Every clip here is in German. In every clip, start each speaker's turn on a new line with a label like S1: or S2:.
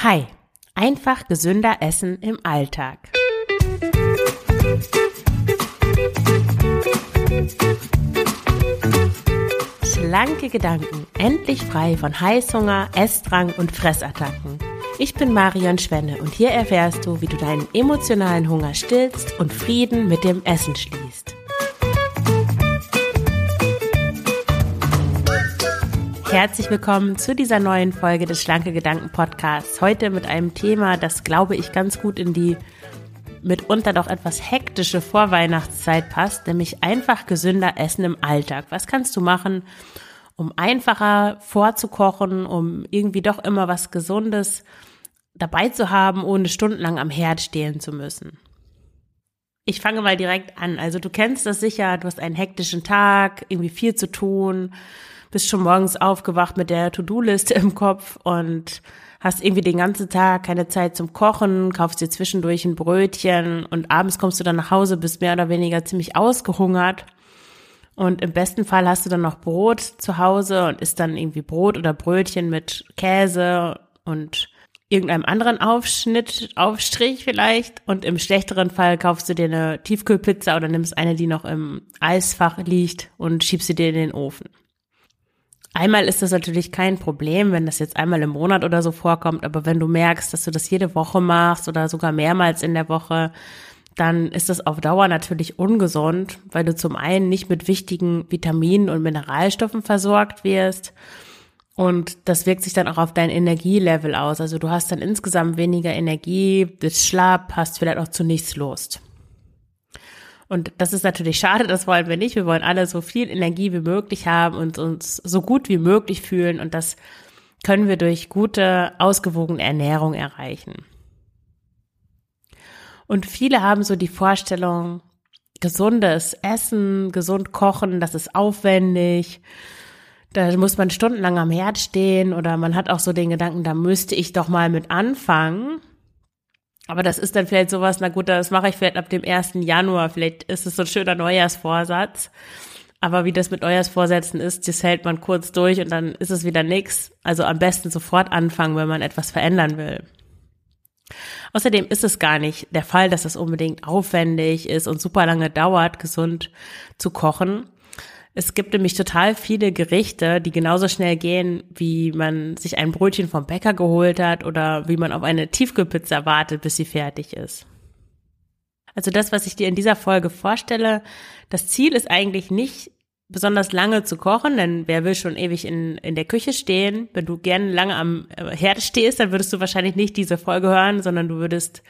S1: Hi, einfach gesünder essen im Alltag. Schlanke Gedanken, endlich frei von Heißhunger, Essdrang und Fressattacken. Ich bin Marion Schwenne und hier erfährst du, wie du deinen emotionalen Hunger stillst und Frieden mit dem Essen schließt. Herzlich willkommen zu dieser neuen Folge des Schlanke Gedanken Podcasts. Heute mit einem Thema, das glaube ich ganz gut in die mitunter doch etwas hektische Vorweihnachtszeit passt, nämlich einfach gesünder Essen im Alltag. Was kannst du machen, um einfacher vorzukochen, um irgendwie doch immer was Gesundes dabei zu haben, ohne stundenlang am Herd stehen zu müssen? Ich fange mal direkt an. Also du kennst das sicher, du hast einen hektischen Tag, irgendwie viel zu tun bist schon morgens aufgewacht mit der To-Do-Liste im Kopf und hast irgendwie den ganzen Tag keine Zeit zum Kochen, kaufst dir zwischendurch ein Brötchen und abends kommst du dann nach Hause, bist mehr oder weniger ziemlich ausgehungert. Und im besten Fall hast du dann noch Brot zu Hause und isst dann irgendwie Brot oder Brötchen mit Käse und irgendeinem anderen Aufschnitt, Aufstrich vielleicht. Und im schlechteren Fall kaufst du dir eine Tiefkühlpizza oder nimmst eine, die noch im Eisfach liegt und schiebst sie dir in den Ofen. Einmal ist das natürlich kein Problem, wenn das jetzt einmal im Monat oder so vorkommt, aber wenn du merkst, dass du das jede Woche machst oder sogar mehrmals in der Woche, dann ist das auf Dauer natürlich ungesund, weil du zum einen nicht mit wichtigen Vitaminen und Mineralstoffen versorgt wirst. Und das wirkt sich dann auch auf dein Energielevel aus. Also du hast dann insgesamt weniger Energie, bist schlapp, hast vielleicht auch zu nichts Lust. Und das ist natürlich schade, das wollen wir nicht. Wir wollen alle so viel Energie wie möglich haben und uns so gut wie möglich fühlen. Und das können wir durch gute, ausgewogene Ernährung erreichen. Und viele haben so die Vorstellung, gesundes Essen, gesund kochen, das ist aufwendig. Da muss man stundenlang am Herd stehen oder man hat auch so den Gedanken, da müsste ich doch mal mit anfangen. Aber das ist dann vielleicht sowas, na gut, das mache ich vielleicht ab dem 1. Januar. Vielleicht ist es so ein schöner Neujahrsvorsatz. Aber wie das mit Neujahrsvorsätzen ist, das hält man kurz durch und dann ist es wieder nix. Also am besten sofort anfangen, wenn man etwas verändern will. Außerdem ist es gar nicht der Fall, dass es unbedingt aufwendig ist und super lange dauert, gesund zu kochen. Es gibt nämlich total viele Gerichte, die genauso schnell gehen, wie man sich ein Brötchen vom Bäcker geholt hat oder wie man auf eine Tiefkühlpizza wartet, bis sie fertig ist. Also das, was ich dir in dieser Folge vorstelle, das Ziel ist eigentlich nicht besonders lange zu kochen, denn wer will schon ewig in, in der Küche stehen? Wenn du gerne lange am äh, Herd stehst, dann würdest du wahrscheinlich nicht diese Folge hören, sondern du würdest,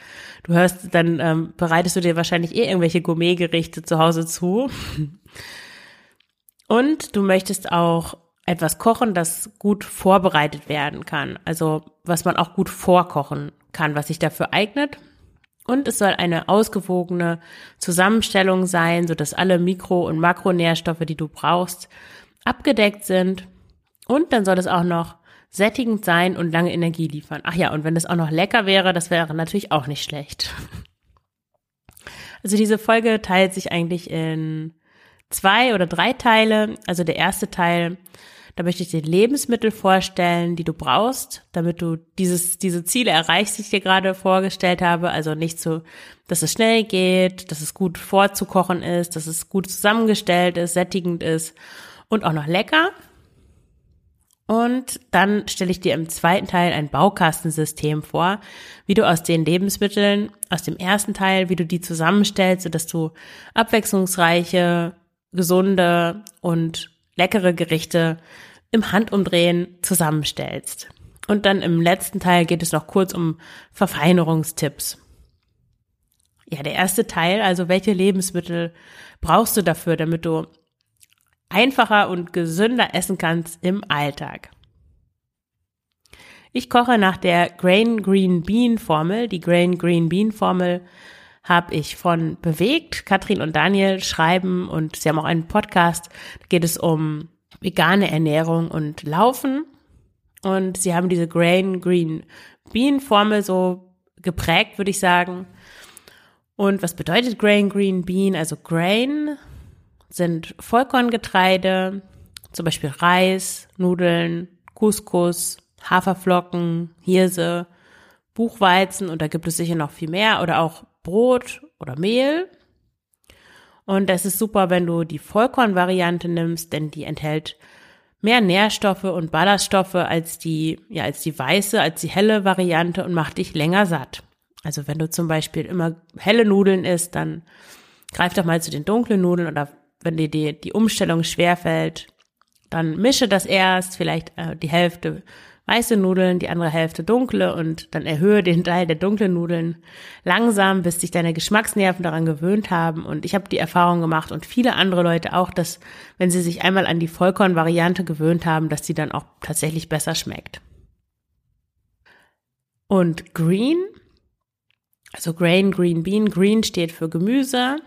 S1: du hörst, dann ähm, bereitest du dir wahrscheinlich eh irgendwelche Gourmetgerichte zu Hause zu. Und du möchtest auch etwas kochen, das gut vorbereitet werden kann. Also was man auch gut vorkochen kann, was sich dafür eignet. Und es soll eine ausgewogene Zusammenstellung sein, so dass alle Mikro- und Makronährstoffe, die du brauchst, abgedeckt sind. Und dann soll es auch noch sättigend sein und lange Energie liefern. Ach ja, und wenn es auch noch lecker wäre, das wäre natürlich auch nicht schlecht. Also diese Folge teilt sich eigentlich in zwei oder drei Teile. Also der erste Teil, da möchte ich dir Lebensmittel vorstellen, die du brauchst, damit du dieses, diese Ziele erreichst, die ich dir gerade vorgestellt habe. Also nicht so, dass es schnell geht, dass es gut vorzukochen ist, dass es gut zusammengestellt ist, sättigend ist und auch noch lecker. Und dann stelle ich dir im zweiten Teil ein Baukastensystem vor, wie du aus den Lebensmitteln aus dem ersten Teil, wie du die zusammenstellst, sodass du abwechslungsreiche, gesunde und leckere Gerichte im Handumdrehen zusammenstellst. Und dann im letzten Teil geht es noch kurz um Verfeinerungstipps. Ja, der erste Teil, also welche Lebensmittel brauchst du dafür, damit du einfacher und gesünder essen kannst im Alltag? Ich koche nach der Grain Green Bean Formel. Die Grain Green Bean Formel habe ich von Bewegt. Katrin und Daniel schreiben und sie haben auch einen Podcast. Da geht es um vegane Ernährung und Laufen. Und sie haben diese Grain Green Bean Formel so geprägt, würde ich sagen. Und was bedeutet Grain Green Bean? Also Grain sind Vollkorngetreide, zum Beispiel Reis, Nudeln, Couscous, Haferflocken, Hirse Buchweizen und da gibt es sicher noch viel mehr oder auch Brot oder Mehl. Und das ist super, wenn du die Vollkornvariante nimmst, denn die enthält mehr Nährstoffe und Ballaststoffe als die, ja, als die weiße, als die helle Variante und macht dich länger satt. Also wenn du zum Beispiel immer helle Nudeln isst, dann greif doch mal zu den dunklen Nudeln oder wenn dir die, die Umstellung schwerfällt, dann mische das erst, vielleicht äh, die Hälfte weiße Nudeln, die andere Hälfte dunkle und dann erhöhe den Teil der dunklen Nudeln langsam, bis sich deine Geschmacksnerven daran gewöhnt haben. Und ich habe die Erfahrung gemacht und viele andere Leute auch, dass wenn sie sich einmal an die Vollkornvariante gewöhnt haben, dass sie dann auch tatsächlich besser schmeckt. Und Green, also Grain, Green Bean, Green steht für Gemüse,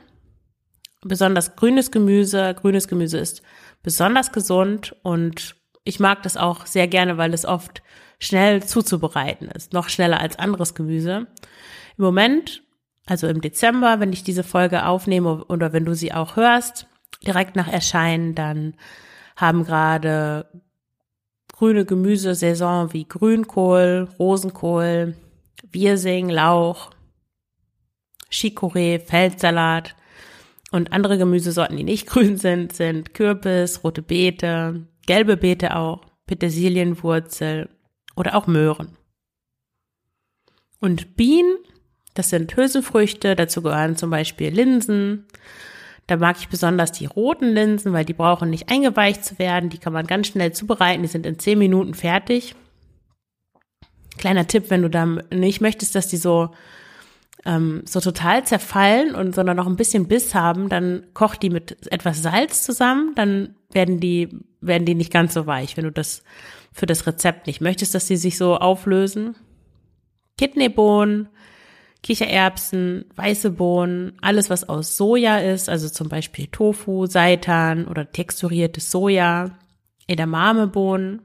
S1: besonders grünes Gemüse. Grünes Gemüse ist besonders gesund und ich mag das auch sehr gerne, weil es oft schnell zuzubereiten ist, noch schneller als anderes Gemüse. Im Moment, also im Dezember, wenn ich diese Folge aufnehme oder wenn du sie auch hörst, direkt nach Erscheinen, dann haben gerade grüne Gemüsesaison wie Grünkohl, Rosenkohl, Wirsing, Lauch, Chicorée, Feldsalat und andere Gemüsesorten, die nicht grün sind, sind Kürbis, rote Beete, gelbe Beete auch, Petersilienwurzel oder auch Möhren. Und Bienen, das sind Hülsenfrüchte, dazu gehören zum Beispiel Linsen. Da mag ich besonders die roten Linsen, weil die brauchen nicht eingeweicht zu werden. Die kann man ganz schnell zubereiten. Die sind in zehn Minuten fertig. Kleiner Tipp, wenn du da nicht möchtest, dass die so ähm, so total zerfallen und sondern noch ein bisschen Biss haben, dann koch die mit etwas Salz zusammen, dann werden die, werden die nicht ganz so weich, wenn du das für das Rezept nicht möchtest, dass die sich so auflösen. Kidneybohnen, Kichererbsen, weiße Bohnen, alles was aus Soja ist, also zum Beispiel Tofu, Seitan oder texturiertes Soja, Edamamebohnen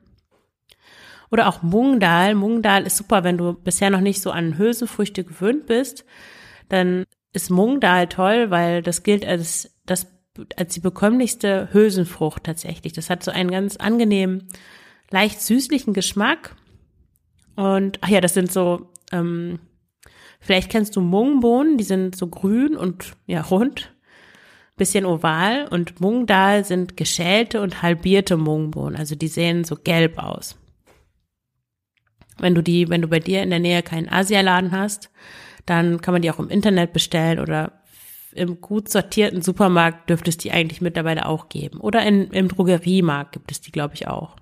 S1: oder auch Mungdal. Mungdal ist super, wenn du bisher noch nicht so an Hülsenfrüchte gewöhnt bist, dann ist Mungdal toll, weil das gilt als das als die bekömmlichste Hülsenfrucht tatsächlich. Das hat so einen ganz angenehmen, leicht süßlichen Geschmack. Und ach ja, das sind so, ähm, vielleicht kennst du Mungbohnen, die sind so grün und ja rund, bisschen oval. Und Mungdal sind geschälte und halbierte Mungbohnen, also die sehen so gelb aus. Wenn du die, wenn du bei dir in der Nähe keinen Asialaden hast, dann kann man die auch im Internet bestellen oder im gut sortierten Supermarkt dürfte es die eigentlich mittlerweile auch geben. Oder in, im Drogeriemarkt gibt es die, glaube ich, auch.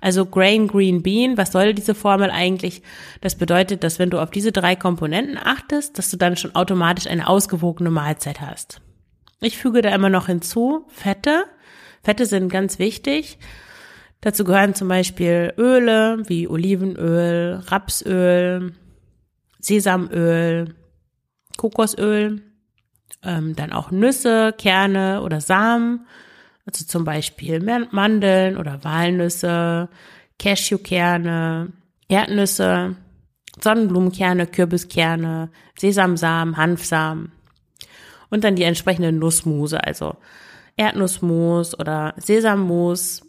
S1: Also Grain Green Bean, was soll diese Formel eigentlich? Das bedeutet, dass wenn du auf diese drei Komponenten achtest, dass du dann schon automatisch eine ausgewogene Mahlzeit hast. Ich füge da immer noch hinzu Fette. Fette sind ganz wichtig. Dazu gehören zum Beispiel Öle wie Olivenöl, Rapsöl, Sesamöl, Kokosöl, ähm, dann auch Nüsse, Kerne oder Samen, also zum Beispiel Mandeln oder Walnüsse, Cashewkerne, Erdnüsse, Sonnenblumenkerne, Kürbiskerne, Sesamsamen, Hanfsamen und dann die entsprechende Nussmuse, also Erdnussmus oder Sesammus,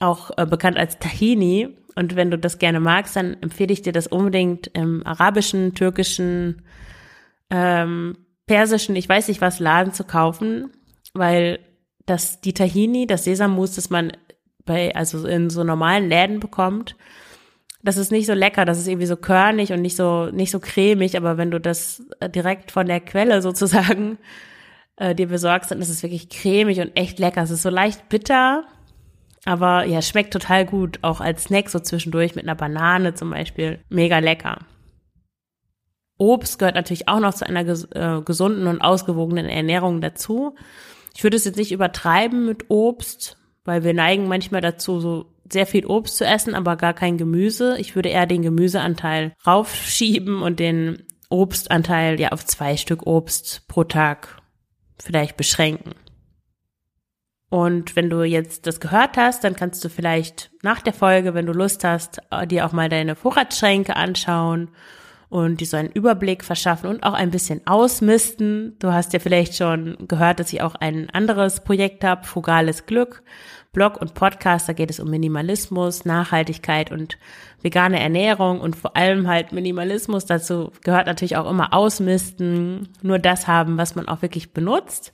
S1: auch äh, bekannt als Tahini. Und wenn du das gerne magst, dann empfehle ich dir das unbedingt im arabischen, türkischen, ähm, persischen, ich weiß nicht was, Laden zu kaufen, weil das, die Tahini, das Sesammus, das man bei, also in so normalen Läden bekommt, das ist nicht so lecker, das ist irgendwie so körnig und nicht so, nicht so cremig, aber wenn du das äh, direkt von der Quelle sozusagen äh, dir besorgst, dann ist es wirklich cremig und echt lecker. Es ist so leicht bitter, aber ja, schmeckt total gut, auch als Snack so zwischendurch mit einer Banane zum Beispiel. Mega lecker. Obst gehört natürlich auch noch zu einer ges äh, gesunden und ausgewogenen Ernährung dazu. Ich würde es jetzt nicht übertreiben mit Obst, weil wir neigen manchmal dazu, so sehr viel Obst zu essen, aber gar kein Gemüse. Ich würde eher den Gemüseanteil raufschieben und den Obstanteil ja auf zwei Stück Obst pro Tag vielleicht beschränken. Und wenn du jetzt das gehört hast, dann kannst du vielleicht nach der Folge, wenn du Lust hast, dir auch mal deine Vorratsschränke anschauen und dir so einen Überblick verschaffen und auch ein bisschen ausmisten. Du hast ja vielleicht schon gehört, dass ich auch ein anderes Projekt habe, Frugales Glück. Blog und Podcast, da geht es um Minimalismus, Nachhaltigkeit und vegane Ernährung und vor allem halt Minimalismus. Dazu gehört natürlich auch immer Ausmisten, nur das haben, was man auch wirklich benutzt.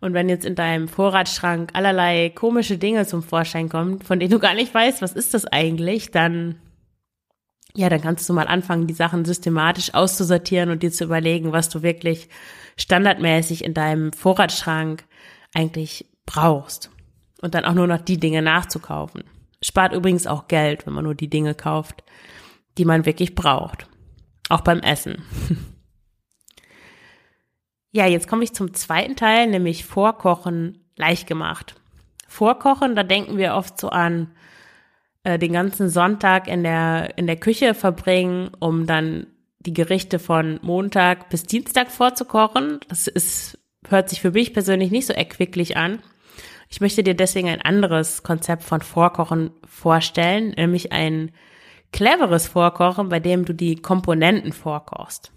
S1: Und wenn jetzt in deinem Vorratsschrank allerlei komische Dinge zum Vorschein kommen, von denen du gar nicht weißt, was ist das eigentlich, dann ja, dann kannst du mal anfangen, die Sachen systematisch auszusortieren und dir zu überlegen, was du wirklich standardmäßig in deinem Vorratsschrank eigentlich brauchst. Und dann auch nur noch die Dinge nachzukaufen. Spart übrigens auch Geld, wenn man nur die Dinge kauft, die man wirklich braucht. Auch beim Essen. ja, jetzt komme ich zum zweiten Teil, nämlich Vorkochen leicht gemacht. Vorkochen, da denken wir oft so an äh, den ganzen Sonntag in der, in der Küche verbringen, um dann die Gerichte von Montag bis Dienstag vorzukochen. Das ist, hört sich für mich persönlich nicht so erquicklich an. Ich möchte dir deswegen ein anderes Konzept von Vorkochen vorstellen, nämlich ein cleveres Vorkochen, bei dem du die Komponenten vorkochst.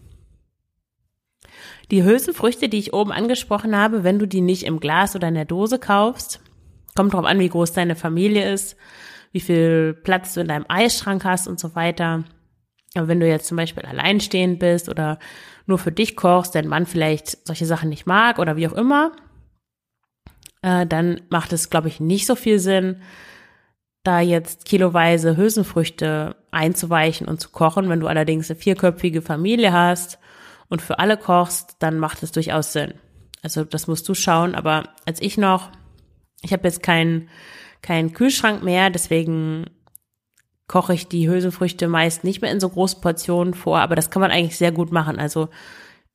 S1: Die Hülsenfrüchte, die ich oben angesprochen habe, wenn du die nicht im Glas oder in der Dose kaufst, kommt drauf an, wie groß deine Familie ist, wie viel Platz du in deinem Eisschrank hast und so weiter. Aber wenn du jetzt zum Beispiel alleinstehend bist oder nur für dich kochst, dein Mann vielleicht solche Sachen nicht mag oder wie auch immer, äh, dann macht es, glaube ich, nicht so viel Sinn, da jetzt kiloweise Hülsenfrüchte einzuweichen und zu kochen. Wenn du allerdings eine vierköpfige Familie hast und für alle kochst, dann macht es durchaus Sinn. Also das musst du schauen. Aber als ich noch, ich habe jetzt keinen keinen Kühlschrank mehr, deswegen koche ich die Hülsenfrüchte meist nicht mehr in so großen Portionen vor, aber das kann man eigentlich sehr gut machen. Also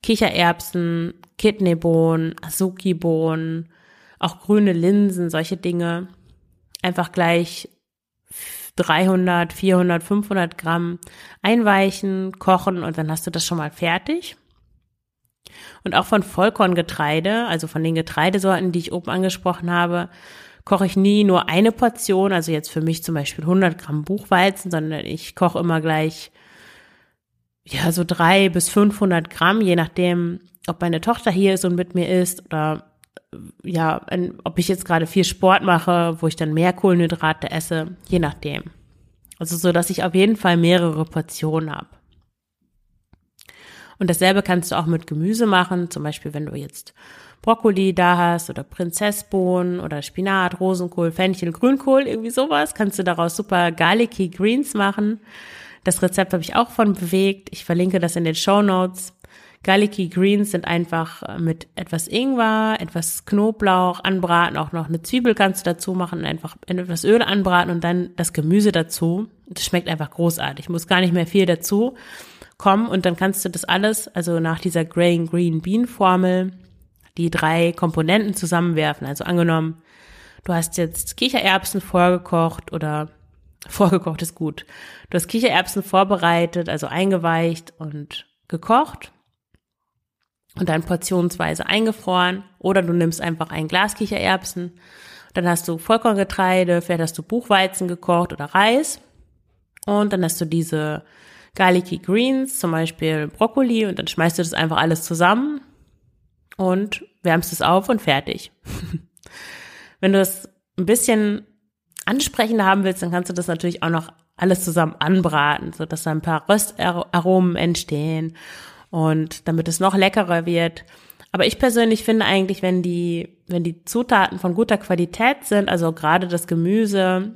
S1: Kichererbsen, Kidneybohnen, Azuki-Bohnen, auch grüne Linsen, solche Dinge. Einfach gleich 300, 400, 500 Gramm einweichen, kochen und dann hast du das schon mal fertig. Und auch von Vollkorngetreide, also von den Getreidesorten, die ich oben angesprochen habe, koche ich nie nur eine Portion, also jetzt für mich zum Beispiel 100 Gramm Buchweizen, sondern ich koche immer gleich ja so drei bis 500 Gramm, je nachdem, ob meine Tochter hier ist und mit mir isst oder ja, ob ich jetzt gerade viel Sport mache, wo ich dann mehr Kohlenhydrate esse, je nachdem. Also so, dass ich auf jeden Fall mehrere Portionen habe. Und dasselbe kannst du auch mit Gemüse machen, zum Beispiel wenn du jetzt Brokkoli da hast oder Prinzessbohnen oder Spinat, Rosenkohl, Fenchel, Grünkohl, irgendwie sowas, kannst du daraus super garlicky Greens machen. Das Rezept habe ich auch von bewegt. Ich verlinke das in den Show Notes. Garlicky Greens sind einfach mit etwas Ingwer, etwas Knoblauch anbraten, auch noch eine Zwiebel kannst du dazu machen, einfach in etwas Öl anbraten und dann das Gemüse dazu. Das schmeckt einfach großartig. Muss gar nicht mehr viel dazu kommen und dann kannst du das alles, also nach dieser Grey Green Bean Formel, die drei Komponenten zusammenwerfen. Also angenommen, du hast jetzt Kichererbsen vorgekocht oder vorgekocht ist gut. Du hast Kichererbsen vorbereitet, also eingeweicht und gekocht und dann portionsweise eingefroren oder du nimmst einfach ein Glas Kichererbsen. Dann hast du Vollkorngetreide, vielleicht hast du Buchweizen gekocht oder Reis und dann hast du diese Garlicky Greens, zum Beispiel Brokkoli und dann schmeißt du das einfach alles zusammen und wärmst es auf und fertig. Wenn du es ein bisschen ansprechender haben willst, dann kannst du das natürlich auch noch alles zusammen anbraten, so dass da ein paar Röstaromen entstehen und damit es noch leckerer wird. Aber ich persönlich finde eigentlich, wenn die, wenn die Zutaten von guter Qualität sind, also gerade das Gemüse,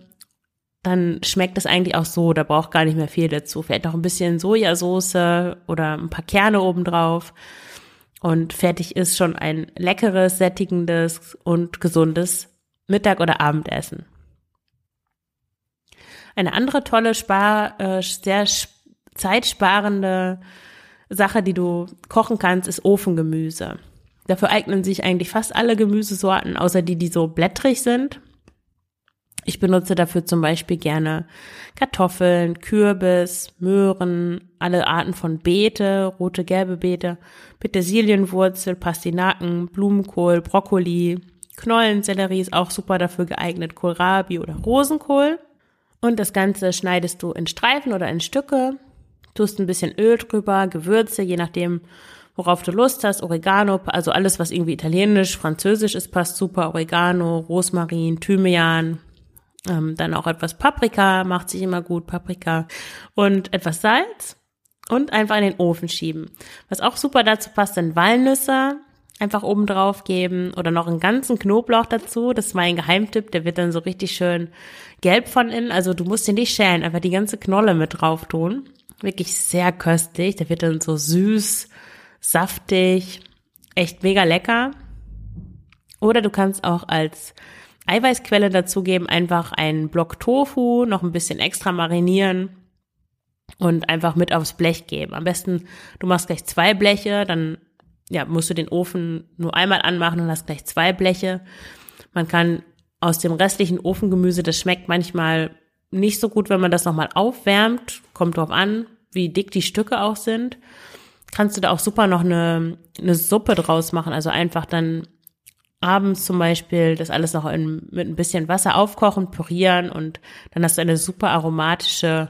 S1: dann schmeckt es eigentlich auch so, da braucht gar nicht mehr viel dazu. Vielleicht noch ein bisschen Sojasauce oder ein paar Kerne obendrauf. Und fertig ist schon ein leckeres, sättigendes und gesundes Mittag- oder Abendessen. Eine andere tolle, spar, äh, sehr zeitsparende Sache, die du kochen kannst, ist Ofengemüse. Dafür eignen sich eigentlich fast alle Gemüsesorten, außer die, die so blättrig sind. Ich benutze dafür zum Beispiel gerne Kartoffeln, Kürbis, Möhren, alle Arten von Beete, rote, gelbe Beete, Petersilienwurzel, Pastinaken, Blumenkohl, Brokkoli, Knollensellerie ist auch super dafür geeignet, Kohlrabi oder Rosenkohl. Und das Ganze schneidest du in Streifen oder in Stücke, tust ein bisschen Öl drüber, Gewürze, je nachdem, worauf du Lust hast, Oregano, also alles, was irgendwie italienisch, französisch ist, passt super, Oregano, Rosmarin, Thymian, Ähm, dann auch etwas Paprika macht sich immer gut, Paprika und etwas Salz und einfach in den Ofen schieben. Was auch super dazu passt, sind Walnüsse einfach oben drauf geben oder noch einen ganzen Knoblauch dazu. Das ist mein Geheimtipp, der wird dann so richtig schön gelb von innen. Also du musst den nicht schälen, einfach die ganze Knolle mit drauf tun. Wirklich sehr köstlich. Der wird dann so süß, saftig, echt mega lecker. Oder du kannst auch als Eiweißquelle dazugeben, einfach einen Block Tofu, noch ein bisschen extra marinieren und einfach mit aufs Blech geben. Am besten, du machst gleich zwei Bleche, dann ja, musst du den Ofen nur einmal anmachen und hast gleich zwei Bleche. Man kann aus dem restlichen Ofengemüse, das schmeckt manchmal nicht so gut, wenn man das nochmal aufwärmt. Kommt drauf an, wie dick die Stücke auch sind. Kannst du da auch super noch eine, eine Suppe draus machen. Also einfach dann abends zum Beispiel das alles noch in, mit ein bisschen Wasser aufkochen, pürieren und dann hast du eine super aromatische,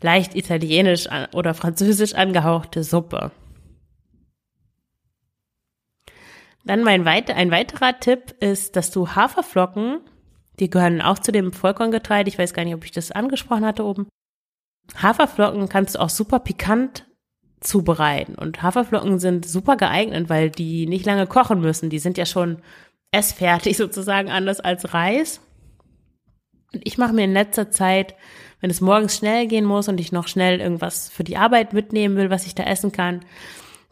S1: leicht italienisch oder französisch angehauchte Suppe. Dann mein weit ein weiterer Tipp ist, dass du Haferflocken, die gehören auch zu dem Vollkorngetreide, ich weiß gar nicht, ob ich das angesprochen hatte oben. Haferflocken kannst du auch super pikant zubereiten. Und Haferflocken sind super geeignet, weil die nicht lange kochen müssen. Die sind ja schon essfertig sozusagen, anders als Reis. Und ich mache mir in letzter Zeit, wenn es morgens schnell gehen muss und ich noch schnell irgendwas für die Arbeit mitnehmen will, was ich da essen kann,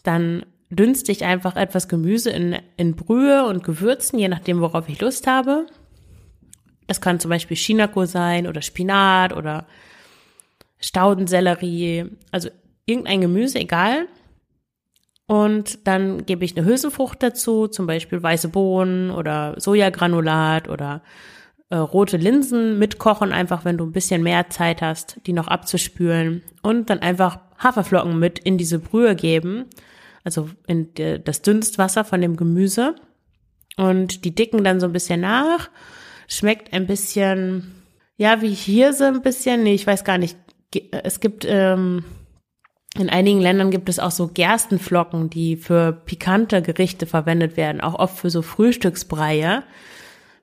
S1: dann dünste ich einfach etwas Gemüse in, in Brühe und Gewürzen, je nachdem, worauf ich Lust habe. Das kann zum Beispiel Chinako sein oder Spinat oder Staudensellerie. Also irgendein Gemüse, egal. Und dann gebe ich eine Hülsenfrucht dazu, zum Beispiel weiße Bohnen oder Sojagranulat oder äh, rote Linsen mitkochen, einfach wenn du ein bisschen mehr Zeit hast, die noch abzuspülen. Und dann einfach Haferflocken mit in diese Brühe geben, also in die, das Dünstwasser von dem Gemüse. Und die dicken dann so ein bisschen nach. Schmeckt ein bisschen, ja, wie hier so ein bisschen, nee, ich weiß gar nicht. Es gibt ähm, in einigen Ländern gibt es auch so Gerstenflocken, die für pikante Gerichte verwendet werden, auch oft für so Frühstücksbreie.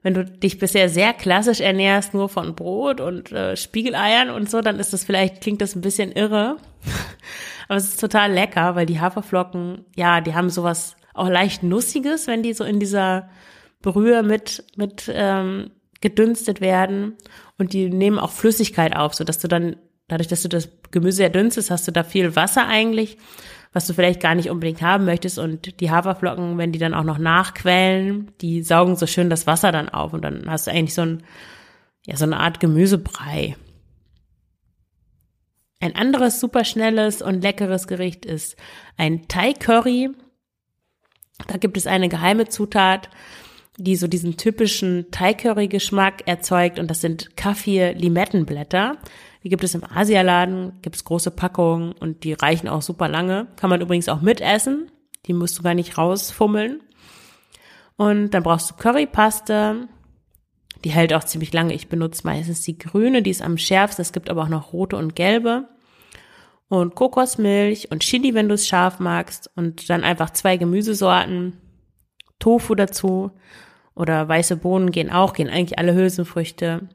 S1: Wenn du dich bisher sehr klassisch ernährst, nur von Brot und äh, Spiegeleiern und so, dann ist das vielleicht, klingt das ein bisschen irre. Aber es ist total lecker, weil die Haferflocken, ja, die haben sowas auch leicht Nussiges, wenn die so in dieser Brühe mit, mit ähm, gedünstet werden. Und die nehmen auch Flüssigkeit auf, so dass du dann dadurch, dass du das Gemüse erdünstest, hast du da viel Wasser eigentlich, was du vielleicht gar nicht unbedingt haben möchtest. Und die Haferflocken, wenn die dann auch noch nachquellen, die saugen so schön das Wasser dann auf und dann hast du eigentlich so ein, ja, so eine Art Gemüsebrei. Ein anderes super schnelles und leckeres Gericht ist ein Thai Curry. Da gibt es eine geheime Zutat, die so diesen typischen Thai Curry Geschmack erzeugt und das sind Kaffee Limettenblätter. Die gibt es im Asialaden, gibt es große Packungen und die reichen auch super lange. Kann man übrigens auch mitessen. Die musst du gar nicht rausfummeln. Und dann brauchst du Currypaste. Die hält auch ziemlich lange. Ich benutze meistens die grüne, die ist am schärfsten. Es gibt aber auch noch rote und gelbe. Und Kokosmilch und Chili, wenn du es scharf magst. Und dann einfach zwei Gemüsesorten. Tofu dazu. Oder weiße Bohnen gehen auch, gehen eigentlich alle Hülsenfrüchte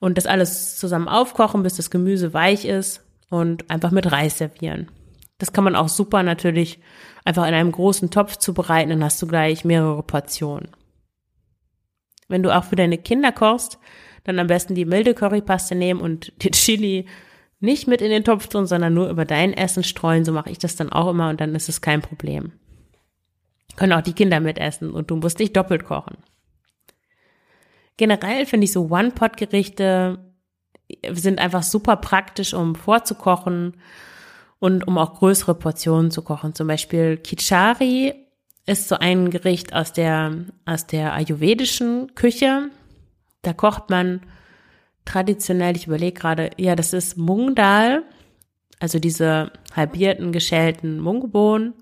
S1: und das alles zusammen aufkochen, bis das Gemüse weich ist und einfach mit Reis servieren. Das kann man auch super natürlich einfach in einem großen Topf zubereiten, dann hast du gleich mehrere Portionen. Wenn du auch für deine Kinder kochst, dann am besten die milde Currypaste nehmen und den Chili nicht mit in den Topf tun, sondern nur über dein Essen streuen. So mache ich das dann auch immer und dann ist es kein Problem. Können auch die Kinder mitessen und du musst nicht doppelt kochen. Generell finde ich so One-Pot-Gerichte sind einfach super praktisch, um vorzukochen und um auch größere Portionen zu kochen. Zum Beispiel Kichari ist so ein Gericht aus der, aus der ayurvedischen Küche. Da kocht man traditionell, ich überlege gerade, ja, das ist Mung Dal, also diese halbierten, geschälten Mungbohnen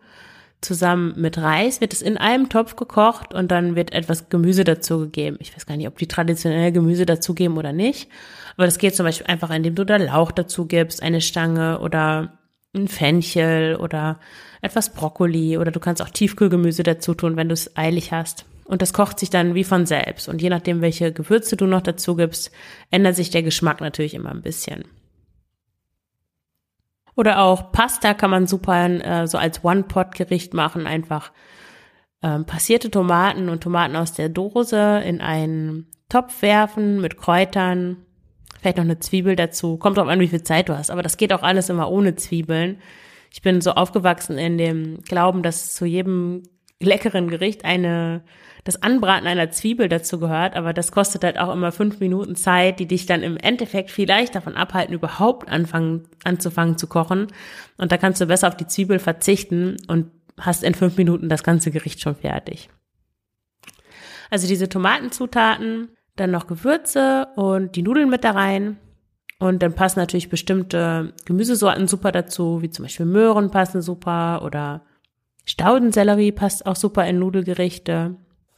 S1: zusammen mit Reis wird es in einem Topf gekocht und dann wird etwas Gemüse dazu gegeben. Ich weiß gar nicht, ob die traditionell Gemüse dazugeben oder nicht. Aber das geht zum Beispiel einfach, indem du da Lauch dazu gibst, eine Stange oder ein Fenchel oder etwas Brokkoli oder du kannst auch Tiefkühlgemüse dazu tun, wenn du es eilig hast. und das kocht sich dann wie von selbst. Und je nachdem, welche Gewürze du noch dazu gibst, ändert sich der Geschmack natürlich immer ein bisschen. Oder auch Pasta kann man super äh, so als One-Pot-Gericht machen. Einfach ähm, passierte Tomaten und Tomaten aus der Dose in einen Topf werfen mit Kräutern, vielleicht noch eine Zwiebel dazu. Kommt drauf an, wie viel Zeit du hast. Aber das geht auch alles immer ohne Zwiebeln. Ich bin so aufgewachsen in dem Glauben, dass zu jedem leckeren Gericht eine das Anbraten einer Zwiebel dazu gehört, aber das kostet halt auch immer fünf Minuten Zeit, die dich dann im Endeffekt vielleicht davon abhalten, überhaupt anfangen, anzufangen zu kochen. Und da kannst du besser auf die Zwiebel verzichten und hast in fünf Minuten das ganze Gericht schon fertig. Also diese Tomatenzutaten, dann noch Gewürze und die Nudeln mit da rein. Und dann passen natürlich bestimmte Gemüsesorten super dazu, wie zum Beispiel Möhren passen super oder Staudensellerie passt auch super in Nudelgerichte.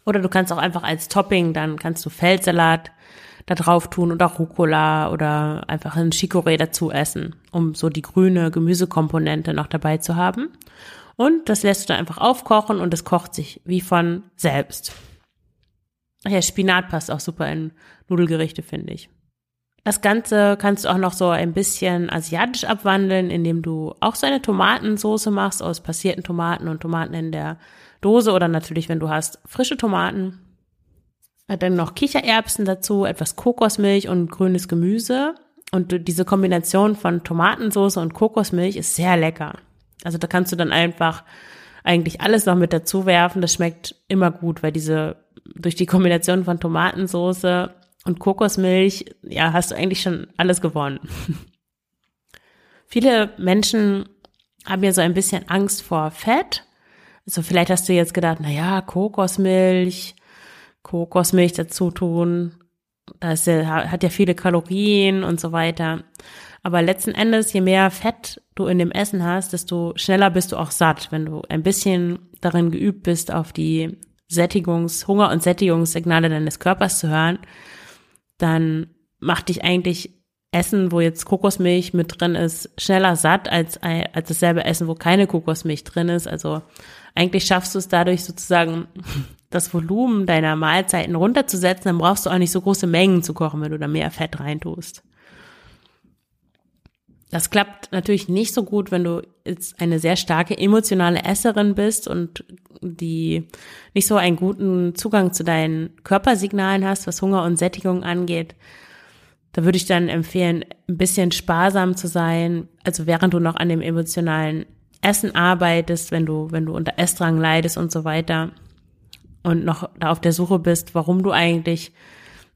S1: Oder du kannst auch einfach als Topping, dann kannst du Feldsalat da drauf tun oder Rucola oder einfach ein Chicorée dazu essen, um so die grüne Gemüsekomponente noch dabei zu haben. Und das lässt du dann einfach aufkochen und es kocht sich wie von selbst. Ach ja, Spinat passt auch super in Nudelgerichte, finde ich. Das Ganze kannst du auch noch so ein bisschen asiatisch abwandeln, indem du auch so eine Tomatensoße machst aus passierten Tomaten und Tomaten in der Dose oder natürlich, wenn du hast, frische Tomaten. Dann noch Kichererbsen dazu, etwas Kokosmilch und grünes Gemüse. Und diese Kombination von Tomatensauce und Kokosmilch ist sehr lecker. Also da kannst du dann einfach eigentlich alles noch mit dazu werfen. Das schmeckt immer gut, weil diese durch die Kombination von Tomatensauce und Kokosmilch, ja, hast du eigentlich schon alles gewonnen. Viele Menschen haben ja so ein bisschen Angst vor Fett so, vielleicht hast du jetzt gedacht, na ja, Kokosmilch, Kokosmilch dazu tun, das ja, hat ja viele Kalorien und so weiter. Aber letzten Endes, je mehr Fett du in dem Essen hast, desto schneller bist du auch satt. Wenn du ein bisschen darin geübt bist, auf die Sättigungs-, Hunger- und Sättigungssignale deines Körpers zu hören, dann macht dich eigentlich Essen, wo jetzt Kokosmilch mit drin ist, schneller satt als, als dasselbe Essen, wo keine Kokosmilch drin ist. Also eigentlich schaffst du es dadurch sozusagen, das Volumen deiner Mahlzeiten runterzusetzen, dann brauchst du auch nicht so große Mengen zu kochen, wenn du da mehr Fett reintust. Das klappt natürlich nicht so gut, wenn du jetzt eine sehr starke emotionale Esserin bist und die nicht so einen guten Zugang zu deinen Körpersignalen hast, was Hunger und Sättigung angeht. Da würde ich dann empfehlen, ein bisschen sparsam zu sein, also während du noch an dem emotionalen Essen arbeitest, wenn du, wenn du unter Essdrang leidest und so weiter und noch da auf der Suche bist, warum du eigentlich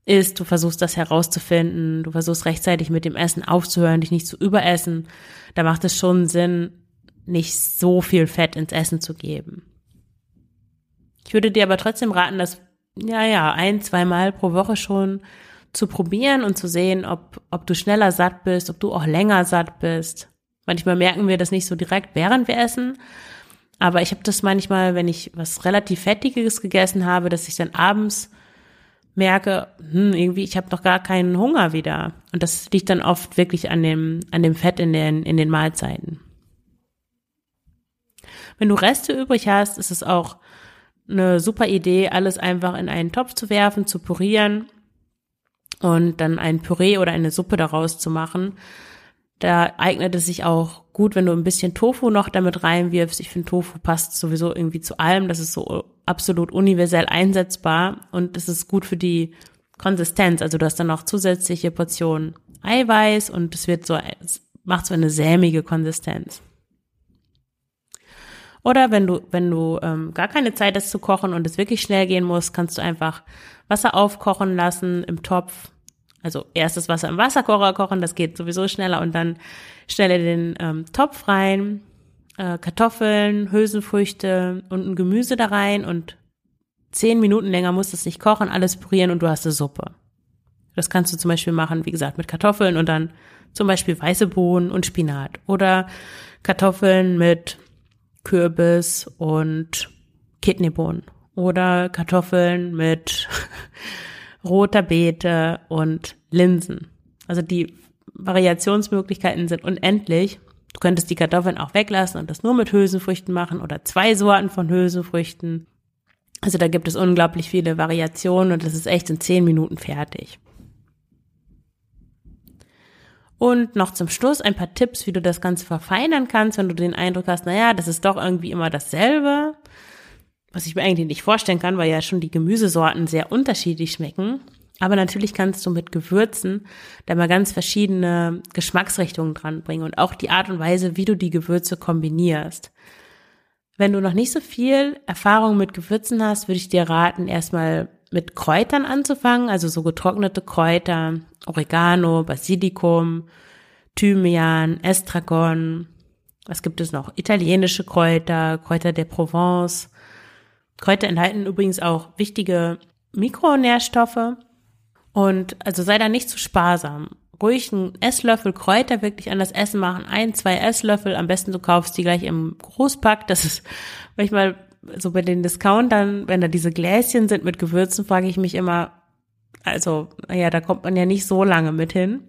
S1: isst, du versuchst das herauszufinden, du versuchst rechtzeitig mit dem Essen aufzuhören, dich nicht zu überessen, da macht es schon Sinn, nicht so viel Fett ins Essen zu geben. Ich würde dir aber trotzdem raten, das ja, ja, ein, zweimal pro Woche schon zu probieren und zu sehen, ob, ob du schneller satt bist, ob du auch länger satt bist. Manchmal merken wir das nicht so direkt, während wir essen. Aber ich habe das manchmal, wenn ich was relativ Fettiges gegessen habe, dass ich dann abends merke, hm, irgendwie, ich habe noch gar keinen Hunger wieder. Und das liegt dann oft wirklich an dem, an dem Fett in den, in den Mahlzeiten. Wenn du Reste übrig hast, ist es auch eine super Idee, alles einfach in einen Topf zu werfen, zu pürieren und dann ein Püree oder eine Suppe daraus zu machen. Da eignet es sich auch gut, wenn du ein bisschen Tofu noch damit reinwirfst. Ich finde, Tofu passt sowieso irgendwie zu allem. Das ist so absolut universell einsetzbar und es ist gut für die Konsistenz. Also du hast dann noch zusätzliche Portionen Eiweiß und es wird so, es macht so eine sämige Konsistenz. Oder wenn du, wenn du ähm, gar keine Zeit hast zu kochen und es wirklich schnell gehen muss, kannst du einfach Wasser aufkochen lassen im Topf also erst das Wasser im Wasserkocher kochen, das geht sowieso schneller und dann stelle den ähm, Topf rein, äh, Kartoffeln, Hülsenfrüchte und ein Gemüse da rein und zehn Minuten länger muss es nicht kochen, alles pürieren und du hast eine Suppe. Das kannst du zum Beispiel machen, wie gesagt, mit Kartoffeln und dann zum Beispiel weiße Bohnen und Spinat oder Kartoffeln mit Kürbis und Kidneybohnen oder Kartoffeln mit roter Beete und Linsen. Also die Variationsmöglichkeiten sind unendlich. Du könntest die Kartoffeln auch weglassen und das nur mit Hülsenfrüchten machen oder zwei Sorten von Hülsenfrüchten. Also da gibt es unglaublich viele Variationen und das ist echt in zehn Minuten fertig. Und noch zum Schluss ein paar Tipps, wie du das Ganze verfeinern kannst, wenn du den Eindruck hast, naja, das ist doch irgendwie immer dasselbe. Was ich mir eigentlich nicht vorstellen kann, weil ja schon die Gemüsesorten sehr unterschiedlich schmecken. Aber natürlich kannst du mit Gewürzen da mal ganz verschiedene Geschmacksrichtungen dranbringen und auch die Art und Weise, wie du die Gewürze kombinierst. Wenn du noch nicht so viel Erfahrung mit Gewürzen hast, würde ich dir raten, erstmal mit Kräutern anzufangen, also so getrocknete Kräuter, Oregano, Basilikum, Thymian, Estragon. Was gibt es noch? Italienische Kräuter, Kräuter der Provence. Kräuter enthalten übrigens auch wichtige Mikronährstoffe. Und also sei da nicht zu sparsam. Ruhig einen Esslöffel Kräuter wirklich an das Essen machen. Ein, zwei Esslöffel. Am besten du kaufst die gleich im Großpack. Das ist manchmal so bei den Discountern, wenn da diese Gläschen sind mit Gewürzen, frage ich mich immer, also, ja, da kommt man ja nicht so lange mit hin.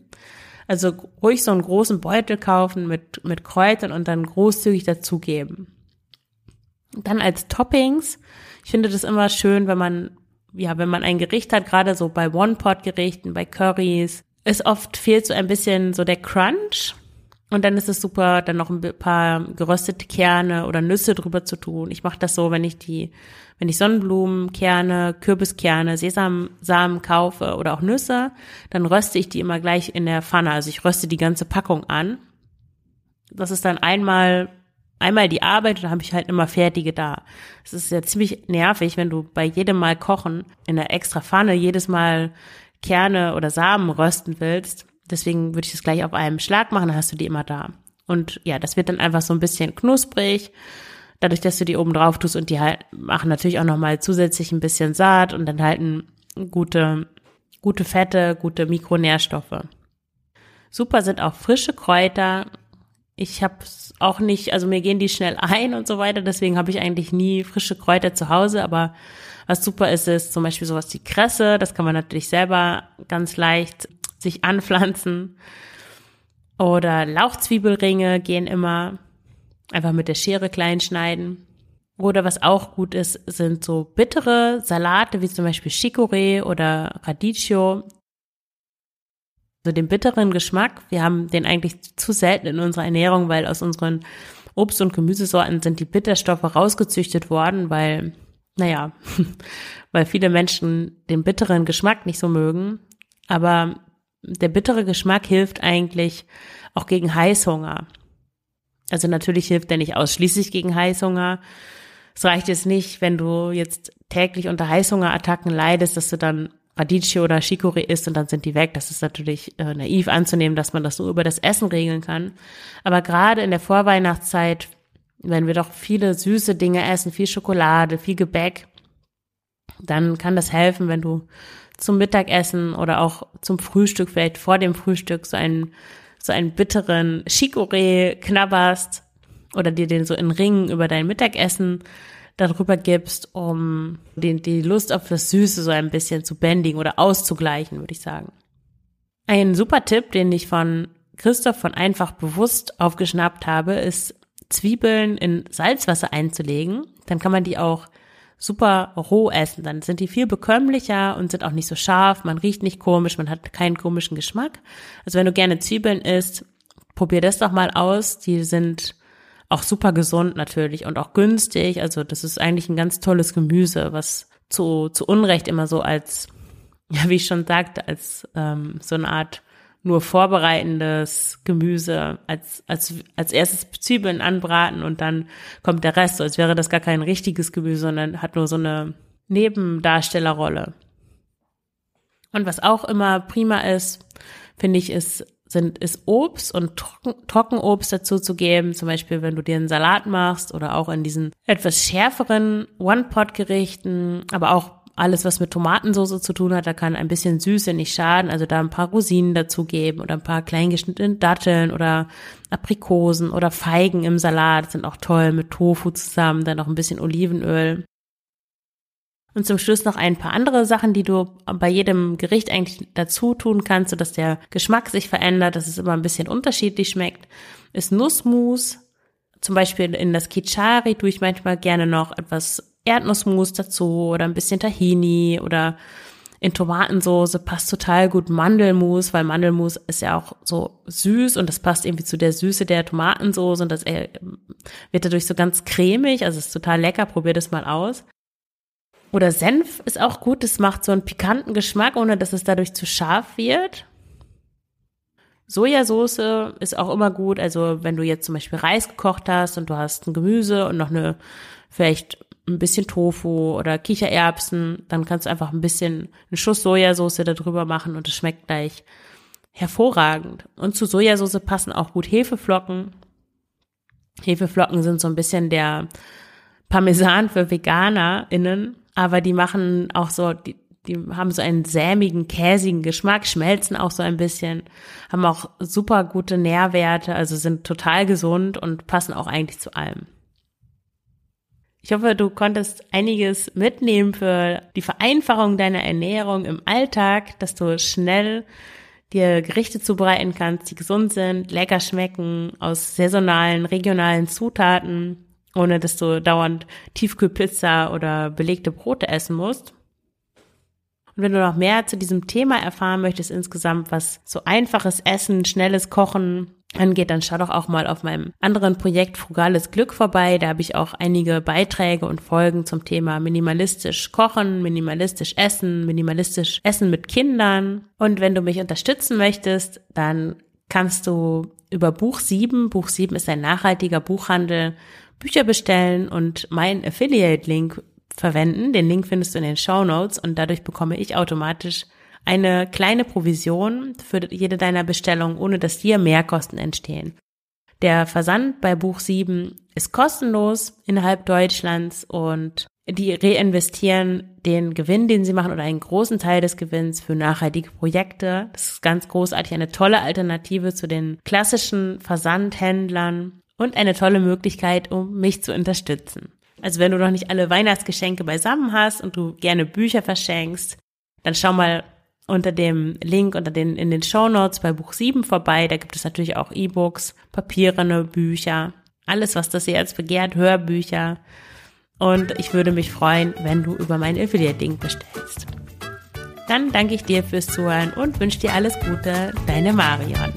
S1: Also ruhig so einen großen Beutel kaufen mit, mit Kräutern und dann großzügig dazugeben. Dann als Toppings, ich finde das immer schön, wenn man, ja, wenn man ein Gericht hat, gerade so bei One-Pot-Gerichten, bei Curries, ist oft fehlt so ein bisschen so der Crunch. Und dann ist es super, dann noch ein paar geröstete Kerne oder Nüsse drüber zu tun. Ich mache das so, wenn ich die wenn ich Sonnenblumenkerne, Kürbiskerne, Sesamsamen kaufe oder auch Nüsse, dann röste ich die immer gleich in der Pfanne. Also ich röste die ganze Packung an. Das ist dann einmal einmal die Arbeit und dann habe ich halt immer fertige da. Es ist ja ziemlich nervig, wenn du bei jedem Mal kochen in der extra Pfanne jedes Mal Kerne oder Samen rösten willst. Deswegen würde ich das gleich auf einem Schlag machen, dann hast du die immer da. Und ja, das wird dann einfach so ein bisschen knusprig dadurch, dass du die oben drauf tust und die halt machen natürlich auch nochmal zusätzlich ein bisschen Saat und enthalten gute, gute Fette, gute Mikronährstoffe. Super sind auch frische Kräuter. Ich habe auch nicht, also mir gehen die schnell ein und so weiter, deswegen habe ich eigentlich nie frische Kräuter zu Hause, aber was super ist, ist zum Beispiel sowas wie Kresse, das kann man natürlich selber ganz leicht sich anpflanzen. Oder Lauchzwiebelringe gehen immer. Einfach mit der Schere klein schneiden. Oder was auch gut ist, sind so bittere Salate, wie zum Beispiel Chicorée oder Radicchio. So den bitteren Geschmack. Wir haben den eigentlich zu selten in unserer Ernährung, weil aus unseren Obst- und Gemüsesorten sind die Bitterstoffe rausgezüchtet worden, weil, naja, weil viele Menschen den bitteren Geschmack nicht so mögen. Aber der bittere Geschmack hilft eigentlich auch gegen Heißhunger. Also natürlich hilft der nicht ausschließlich gegen Heißhunger. Es reicht jetzt nicht, wenn du jetzt täglich unter Heißhungerattacken leidest, dass du dann Radicchio oder Chicorée isst und dann sind die weg. Das ist natürlich äh, naiv anzunehmen, dass man das so über das Essen regeln kann. Aber gerade in der Vorweihnachtszeit, wenn wir doch viele süße Dinge essen, viel Schokolade, viel Gebäck, dann kann das helfen, wenn du zum Mittagessen oder auch zum Frühstück, vielleicht vor dem Frühstück, so einen so einen bitteren Chicorée knabberst oder dir den so in Ringen über dein Mittagessen darüber gibst, um den, die Lust auf das Süße so ein bisschen zu bändigen oder auszugleichen, würde ich sagen. Ein super Tipp, den ich von Christoph von Einfach Bewusst aufgeschnappt habe, ist Zwiebeln in Salzwasser einzulegen. Dann kann man die auch super roh essen. Dann sind die viel bekömmlicher und sind auch nicht so scharf. Man riecht nicht komisch, man hat keinen komischen Geschmack. Also wenn du gerne Zwiebeln isst, probier das doch mal aus. Die sind auch super gesund natürlich und auch günstig. Also das ist eigentlich ein ganz tolles Gemüse, was zu, zu Unrecht immer so als, ja, wie ich schon sagte, als ähm, so eine Art nur vorbereitendes Gemüse als, als, als erstes Zwiebeln anbraten und dann kommt der Rest, so als wäre das gar kein richtiges Gemüse, sondern hat nur so eine Nebendarstellerrolle. Und was auch immer prima ist, finde ich, ist, sind, ist Obst und Trocken, Trockenobst dazu zu geben. Zum Beispiel, wenn du dir einen Salat machst oder auch in diesen etwas schärferen One-Pot-Gerichten, aber auch alles, was mit Tomatensauce zu tun hat, da kann ein bisschen Süße nicht schaden. Also da ein paar Rosinen dazugeben oder ein paar kleingeschnittene Datteln oder Aprikosen oder Feigen im Salat sind auch toll mit Tofu zusammen, dann noch ein bisschen Olivenöl. Und zum Schluss noch ein paar andere Sachen, die du bei jedem Gericht eigentlich dazu tun kannst, sodass der Geschmack sich verändert, dass es immer ein bisschen unterschiedlich schmeckt, ist Nussmus. Zum Beispiel in das Kichari tue ich manchmal gerne noch etwas Erdnussmus dazu oder ein bisschen Tahini oder in Tomatensoße passt total gut Mandelmus, weil Mandelmus ist ja auch so süß und das passt irgendwie zu der Süße der Tomatensoße und das äh, wird dadurch so ganz cremig, also ist total lecker, probier das mal aus. Oder Senf ist auch gut, das macht so einen pikanten Geschmack, ohne dass es dadurch zu scharf wird. Sojasauce ist auch immer gut, also wenn du jetzt zum Beispiel Reis gekocht hast und du hast ein Gemüse und noch eine vielleicht ein bisschen Tofu oder Kichererbsen, dann kannst du einfach ein bisschen einen Schuss Sojasauce da drüber machen und es schmeckt gleich hervorragend. Und zu Sojasauce passen auch gut Hefeflocken. Hefeflocken sind so ein bisschen der Parmesan für VeganerInnen, aber die machen auch so, die, die haben so einen sämigen, käsigen Geschmack, schmelzen auch so ein bisschen, haben auch super gute Nährwerte, also sind total gesund und passen auch eigentlich zu allem. Ich hoffe, du konntest einiges mitnehmen für die Vereinfachung deiner Ernährung im Alltag, dass du schnell dir Gerichte zubereiten kannst, die gesund sind, lecker schmecken, aus saisonalen, regionalen Zutaten, ohne dass du dauernd Tiefkühlpizza oder belegte Brote essen musst. Und wenn du noch mehr zu diesem Thema erfahren möchtest insgesamt, was so einfaches Essen, schnelles Kochen angeht, dann schau doch auch mal auf meinem anderen Projekt Frugales Glück vorbei. Da habe ich auch einige Beiträge und Folgen zum Thema minimalistisch kochen, minimalistisch essen, minimalistisch essen mit Kindern. Und wenn du mich unterstützen möchtest, dann kannst du über Buch 7, Buch 7 ist ein nachhaltiger Buchhandel, Bücher bestellen und mein Affiliate-Link verwenden. Den Link findest du in den Show Notes und dadurch bekomme ich automatisch eine kleine Provision für jede deiner Bestellungen, ohne dass dir Mehrkosten entstehen. Der Versand bei Buch 7 ist kostenlos innerhalb Deutschlands und die reinvestieren den Gewinn, den sie machen oder einen großen Teil des Gewinns für nachhaltige Projekte. Das ist ganz großartig, eine tolle Alternative zu den klassischen Versandhändlern und eine tolle Möglichkeit, um mich zu unterstützen. Also wenn du noch nicht alle Weihnachtsgeschenke beisammen hast und du gerne Bücher verschenkst, dann schau mal unter dem Link unter den, in den Show Notes bei Buch 7 vorbei. Da gibt es natürlich auch E-Books, papierene Bücher, alles, was das jetzt begehrt, Hörbücher. Und ich würde mich freuen, wenn du über mein Affiliate-Link bestellst. Dann danke ich dir fürs Zuhören und wünsche dir alles Gute, deine Marion.